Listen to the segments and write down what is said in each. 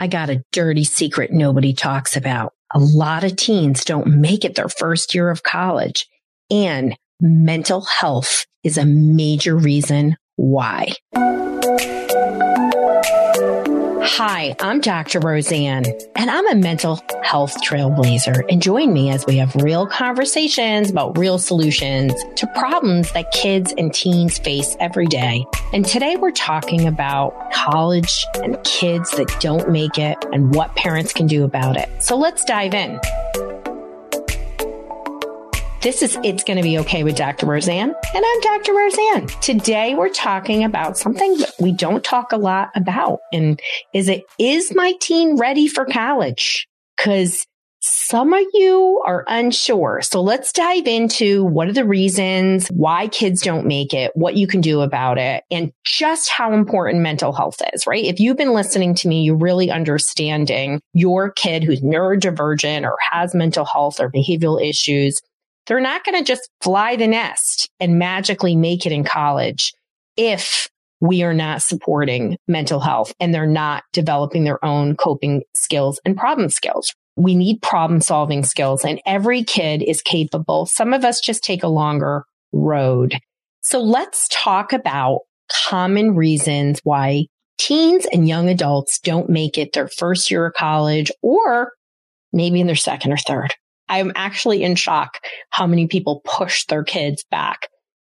I got a dirty secret nobody talks about. A lot of teens don't make it their first year of college and mental health is a major reason why. Hi, I'm Dr. Roseann, and I'm a mental health trailblazer. And join me as we have real conversations about real solutions to problems that kids and teens face every day. And today we're talking about college and kids that don't make it and what parents can do about it. So let's dive in. This is It's Going to Be Okay with Dr. Roseann, and I'm Dr. Roseann. Today we're talking about something that we don't talk a lot about. And is it, is my teen ready for college? Cause some of you are unsure. So let's dive into what are the reasons why kids don't make it, what you can do about it, and just how important mental health is, right? If you've been listening to me, you're really understanding your kid who's neurodivergent or has mental health or behavioral issues they're not going to just fly the nest and magically make it in college if we are not supporting mental health and they're not developing their own coping skills and problem skills. We need problem solving skills and every kid is capable. Some of us just take a longer road. So let's talk about common reasons why teens and young adults don't make it their first year of college or maybe in their second or third. I'm actually in shock how many people push their kids back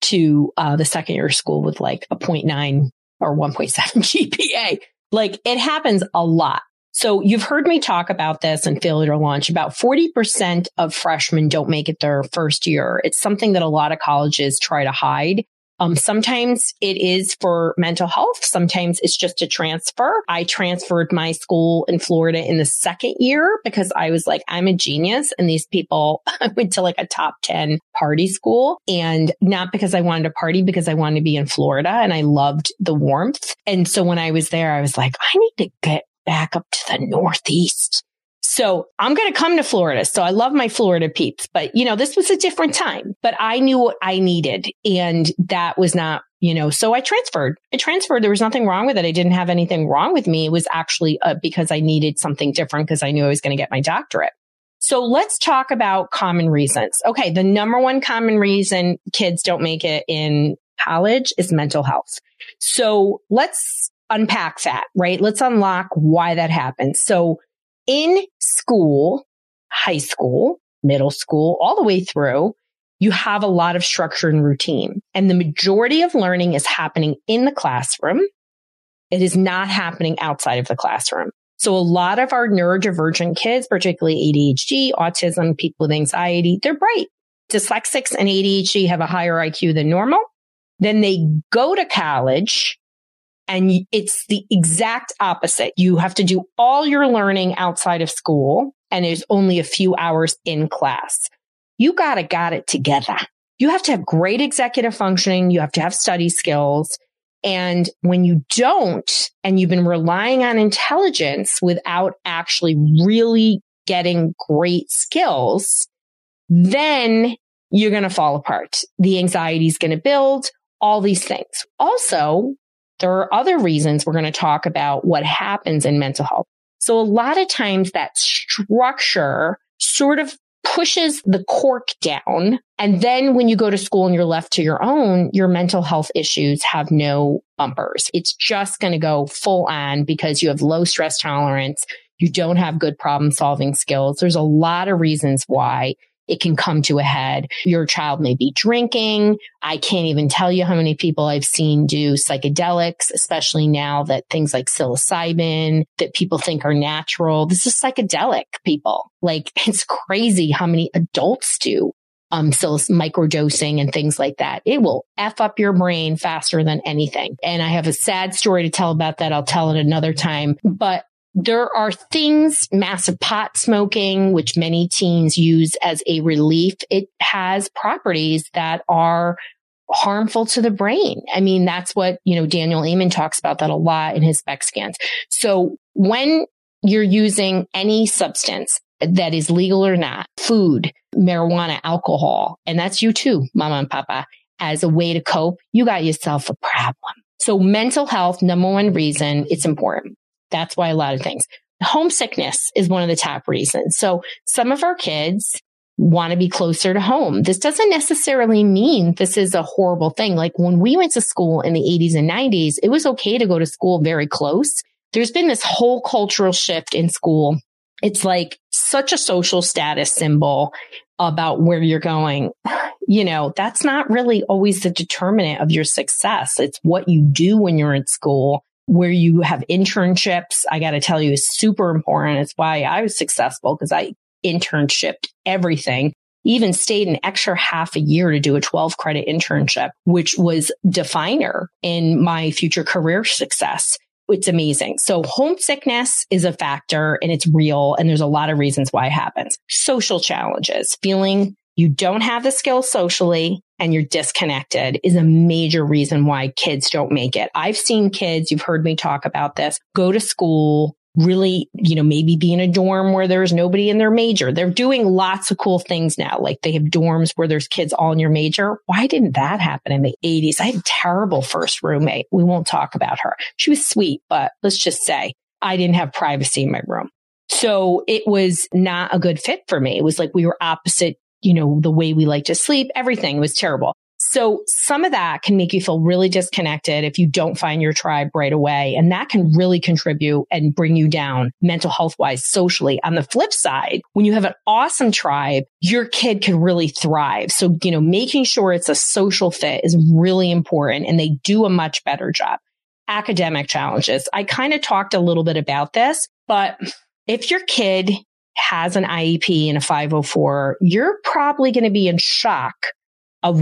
to uh, the second year school with like a 0.9 or 1.7 GPA. Like it happens a lot. So you've heard me talk about this in failure to launch. About 40% of freshmen don't make it their first year. It's something that a lot of colleges try to hide. Um, sometimes it is for mental health. Sometimes it's just a transfer. I transferred my school in Florida in the second year because I was like, I'm a genius. And these people went to like a top 10 party school and not because I wanted to party, because I wanted to be in Florida and I loved the warmth. And so when I was there, I was like, I need to get back up to the Northeast. So I'm going to come to Florida. So I love my Florida peeps, but you know, this was a different time, but I knew what I needed and that was not, you know, so I transferred. I transferred. There was nothing wrong with it. I didn't have anything wrong with me. It was actually uh, because I needed something different because I knew I was going to get my doctorate. So let's talk about common reasons. Okay. The number one common reason kids don't make it in college is mental health. So let's unpack that, right? Let's unlock why that happens. So in school, high school, middle school, all the way through, you have a lot of structure and routine. And the majority of learning is happening in the classroom. It is not happening outside of the classroom. So a lot of our neurodivergent kids, particularly ADHD, autism, people with anxiety, they're bright. Dyslexics and ADHD have a higher IQ than normal. Then they go to college and it's the exact opposite. You have to do all your learning outside of school and there's only a few hours in class. You gotta got it together. You have to have great executive functioning. You have to have study skills. And when you don't, and you've been relying on intelligence without actually really getting great skills, then you're going to fall apart. The anxiety is going to build all these things. Also, there are other reasons we're going to talk about what happens in mental health. So a lot of times that structure sort of pushes the cork down. And then when you go to school and you're left to your own, your mental health issues have no bumpers. It's just going to go full on because you have low stress tolerance. You don't have good problem solving skills. There's a lot of reasons why it can come to a head. Your child may be drinking. I can't even tell you how many people I've seen do psychedelics, especially now that things like psilocybin that people think are natural. This is psychedelic people. Like it's crazy how many adults do um, so microdosing and things like that. It will F up your brain faster than anything. And I have a sad story to tell about that. I'll tell it another time, but there are things, massive pot smoking, which many teens use as a relief. It has properties that are harmful to the brain. I mean, that's what, you know, Daniel Amen talks about that a lot in his SPECT scans. So when you're using any substance that is legal or not, food, marijuana, alcohol, and that's you too, mama and papa, as a way to cope, you got yourself a problem. So mental health, number one reason it's important. That's why a lot of things. homesickness is one of the top reasons. So some of our kids want to be closer to home. This doesn't necessarily mean this is a horrible thing. Like when we went to school in the 80s and 90s, it was okay to go to school very close. There's been this whole cultural shift in school. It's like such a social status symbol about where you're going. You know, that's not really always the determinant of your success. It's what you do when you're in school where you have internships. I got to tell you is super important. It's why I was successful because I internshipped everything even stayed an extra half a year to do a 12 credit internship, which was definer in my future career success. It's amazing. So homesickness is a factor and it's real. And there's a lot of reasons why it happens. Social challenges, feeling you don't have the skills socially and you're disconnected is a major reason why kids don't make it. I've seen kids, you've heard me talk about this, go to school, really, you know, maybe be in a dorm where there's nobody in their major. They're doing lots of cool things now. Like they have dorms where there's kids all in your major. Why didn't that happen in the 80s? I had a terrible first roommate. We won't talk about her. She was sweet, but let's just say I didn't have privacy in my room. So it was not a good fit for me. It was like we were opposite, you know, the way we like to sleep. Everything was terrible. So some of that can make you feel really disconnected if you don't find your tribe right away. And that can really contribute and bring you down mental health wise, socially. On the flip side, when you have an awesome tribe, your kid can really thrive. So, you know, making sure it's a social fit is really important and they do a much better job. Academic challenges. I kind of talked a little bit about this, but if your kid has an IEP and a 504, you're probably going to be in shock of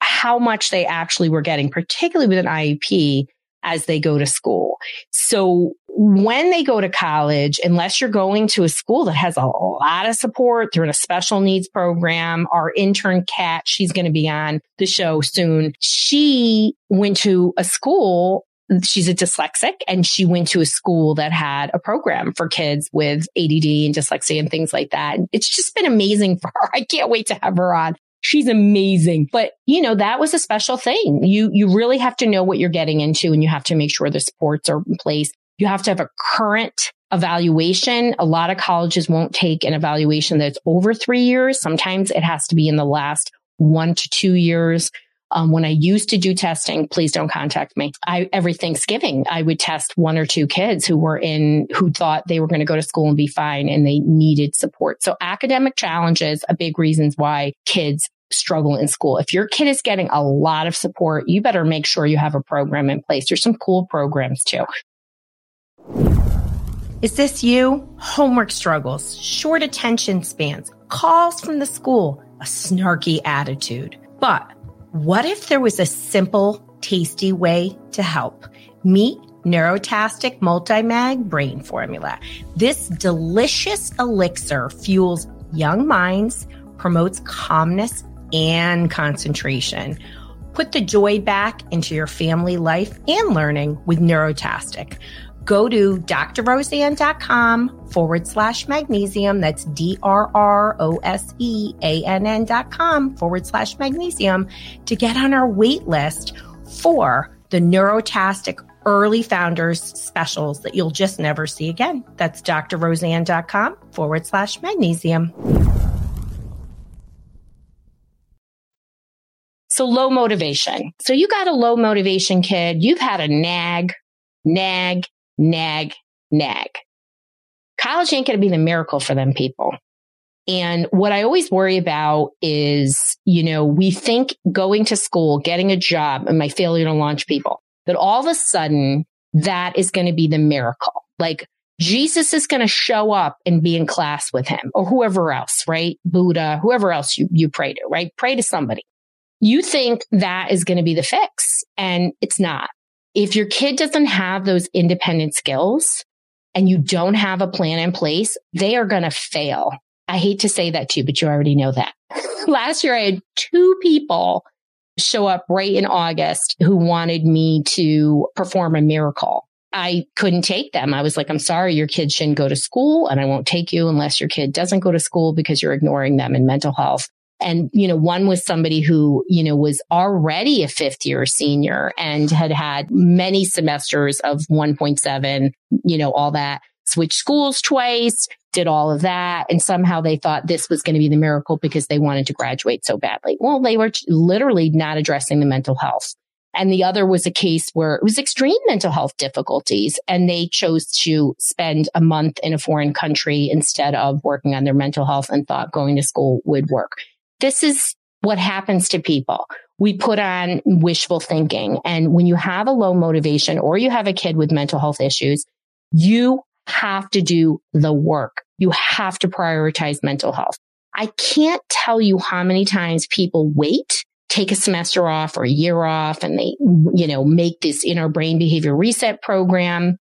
how much they actually were getting, particularly with an IEP as they go to school. So when they go to college, unless you're going to a school that has a lot of support, in a special needs program. Our intern Kat, she's going to be on the show soon. She went to a school she's a dyslexic and she went to a school that had a program for kids with ADD and dyslexia and things like that. It's just been amazing for her. I can't wait to have her on. She's amazing. But, you know, that was a special thing. You, you really have to know what you're getting into and you have to make sure the supports are in place. You have to have a current evaluation. A lot of colleges won't take an evaluation that's over three years. Sometimes it has to be in the last one to two years. Um, when I used to do testing, please don't contact me. I, every Thanksgiving, I would test one or two kids who were in, who thought they were going to go to school and be fine and they needed support. So academic challenges, a big reasons why kids struggle in school. If your kid is getting a lot of support, you better make sure you have a program in place. There's some cool programs too. Is this you? Homework struggles, short attention spans, calls from the school, a snarky attitude. But what if there was a simple, tasty way to help? Meet Neurotastic Multimag Brain Formula. This delicious elixir fuels young minds, promotes calmness and concentration. Put the joy back into your family life and learning with Neurotastic go to drroseann.com forward slash magnesium. That's D R R O S E A N N dot com forward slash magnesium to get on our wait list for the Neurotastic early founders specials that you'll just never see again. That's drroseann.com forward slash magnesium. So low motivation. So you got a low motivation kid. You've had a nag, nag, nag, nag. College ain't going to be the miracle for them people. And what I always worry about is, you know, we think going to school, getting a job and my failure to launch people, that all of a sudden that is going to be the miracle. Like Jesus is going to show up and be in class with him or whoever else, right? Buddha, whoever else you, you pray to, right? Pray to somebody. You think that is going to be the fix and it's not if your kid doesn't have those independent skills and you don't have a plan in place, they are going to fail. I hate to say that to you, but you already know that. Last year, I had two people show up right in August who wanted me to perform a miracle. I couldn't take them. I was like, I'm sorry, your kid shouldn't go to school and I won't take you unless your kid doesn't go to school because you're ignoring them in mental health. And, you know, one was somebody who, you know, was already a fifth year senior and had had many semesters of 1.7, you know, all that. switched schools twice, did all of that. And somehow they thought this was going to be the miracle because they wanted to graduate so badly. Well, they were literally not addressing the mental health. And the other was a case where it was extreme mental health difficulties and they chose to spend a month in a foreign country instead of working on their mental health and thought going to school would work. This is what happens to people. We put on wishful thinking. And when you have a low motivation or you have a kid with mental health issues, you have to do the work. You have to prioritize mental health. I can't tell you how many times people wait, take a semester off or a year off and they, you know, make this inner brain behavior reset program.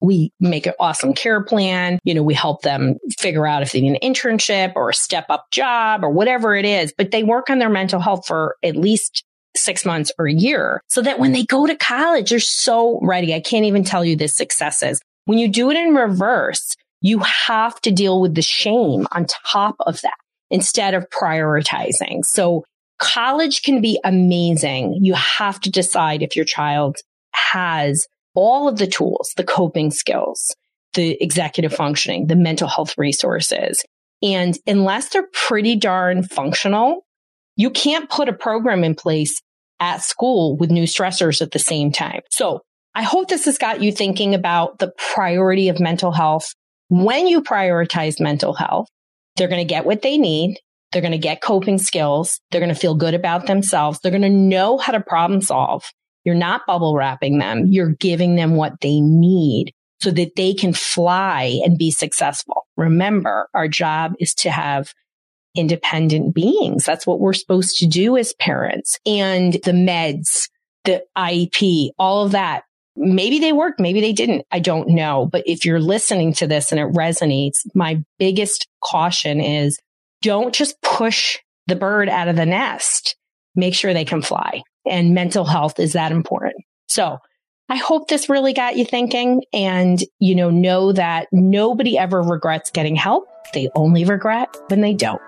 We make an awesome care plan. You know, we help them figure out if they need an internship or a step up job or whatever it is, but they work on their mental health for at least six months or a year so that when they go to college, they're so ready. I can't even tell you the successes. When you do it in reverse, you have to deal with the shame on top of that instead of prioritizing. So college can be amazing. You have to decide if your child has all of the tools, the coping skills, the executive functioning, the mental health resources. And unless they're pretty darn functional, you can't put a program in place at school with new stressors at the same time. So I hope this has got you thinking about the priority of mental health. When you prioritize mental health, they're going to get what they need. They're going to get coping skills. They're going to feel good about themselves. They're going to know how to problem solve. You're not bubble wrapping them. You're giving them what they need so that they can fly and be successful. Remember, our job is to have independent beings. That's what we're supposed to do as parents and the meds, the IEP, all of that maybe they worked, maybe they didn't. I don't know. But if you're listening to this and it resonates, my biggest caution is don't just push the bird out of the nest. Make sure they can fly. And mental health is that important. So I hope this really got you thinking and, you know, know that nobody ever regrets getting help. They only regret when they don't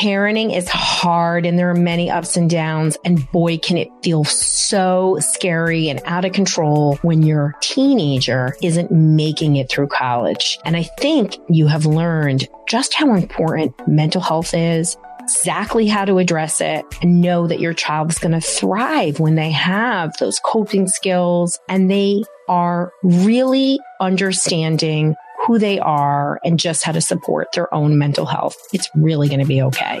parenting is hard and there are many ups and downs. And boy, can it feel so scary and out of control when your teenager isn't making it through college. And I think you have learned just how important mental health is exactly how to address it and know that your child is going to thrive when they have those coping skills and they are really understanding who they are and just how to support their own mental health. It's really going to be okay.